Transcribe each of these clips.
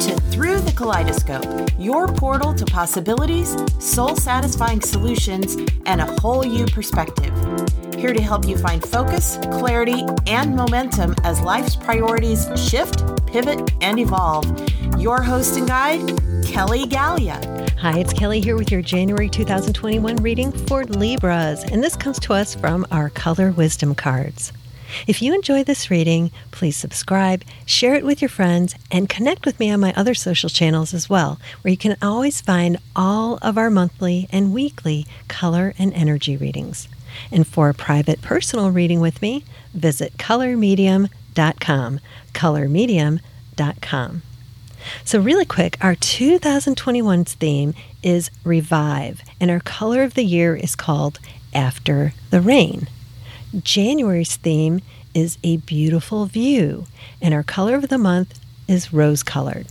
to Through the Kaleidoscope, your portal to possibilities, soul satisfying solutions, and a whole you perspective. Here to help you find focus, clarity, and momentum as life's priorities shift, pivot, and evolve. Your host and guide, Kelly Gallia. Hi, it's Kelly here with your January 2021 reading for Libras, and this comes to us from our Color Wisdom cards. If you enjoy this reading, please subscribe, share it with your friends, and connect with me on my other social channels as well, where you can always find all of our monthly and weekly color and energy readings. And for a private personal reading with me, visit colormedium.com. Colormedium.com. So, really quick, our 2021's theme is Revive, and our color of the year is called After the Rain. January's theme is a beautiful view, and our color of the month is rose colored.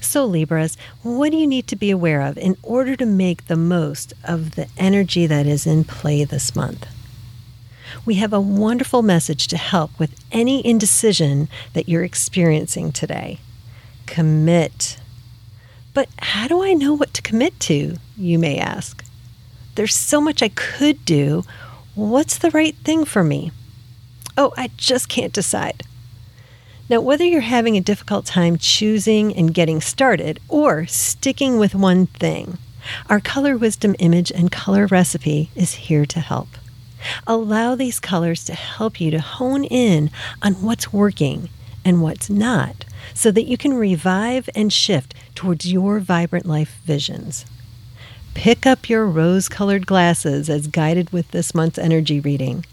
So, Libras, what do you need to be aware of in order to make the most of the energy that is in play this month? We have a wonderful message to help with any indecision that you're experiencing today. Commit. But how do I know what to commit to? You may ask. There's so much I could do What's the right thing for me? Oh, I just can't decide. Now, whether you're having a difficult time choosing and getting started or sticking with one thing, our Color Wisdom image and color recipe is here to help. Allow these colors to help you to hone in on what's working and what's not so that you can revive and shift towards your vibrant life visions. Pick up your rose colored glasses as guided with this month's energy reading.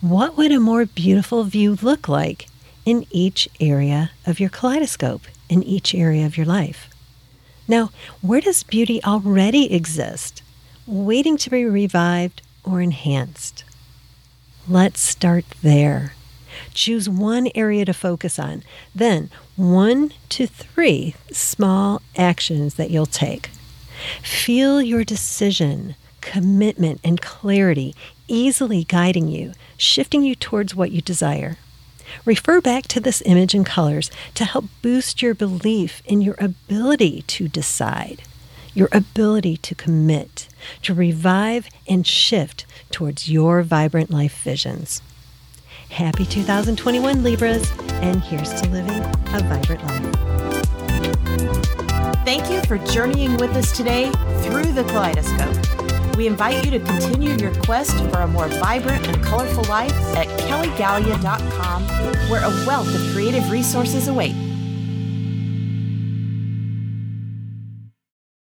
What would a more beautiful view look like in each area of your kaleidoscope, in each area of your life? Now, where does beauty already exist, waiting to be revived or enhanced? Let's start there. Choose one area to focus on, then one to three small actions that you'll take. Feel your decision, commitment, and clarity easily guiding you, shifting you towards what you desire. Refer back to this image and colors to help boost your belief in your ability to decide, your ability to commit, to revive and shift towards your vibrant life visions. Happy 2021, Libras, and here's to living a vibrant life. Thank you for journeying with us today through the kaleidoscope. We invite you to continue your quest for a more vibrant and colorful life at kellygallia.com, where a wealth of creative resources await.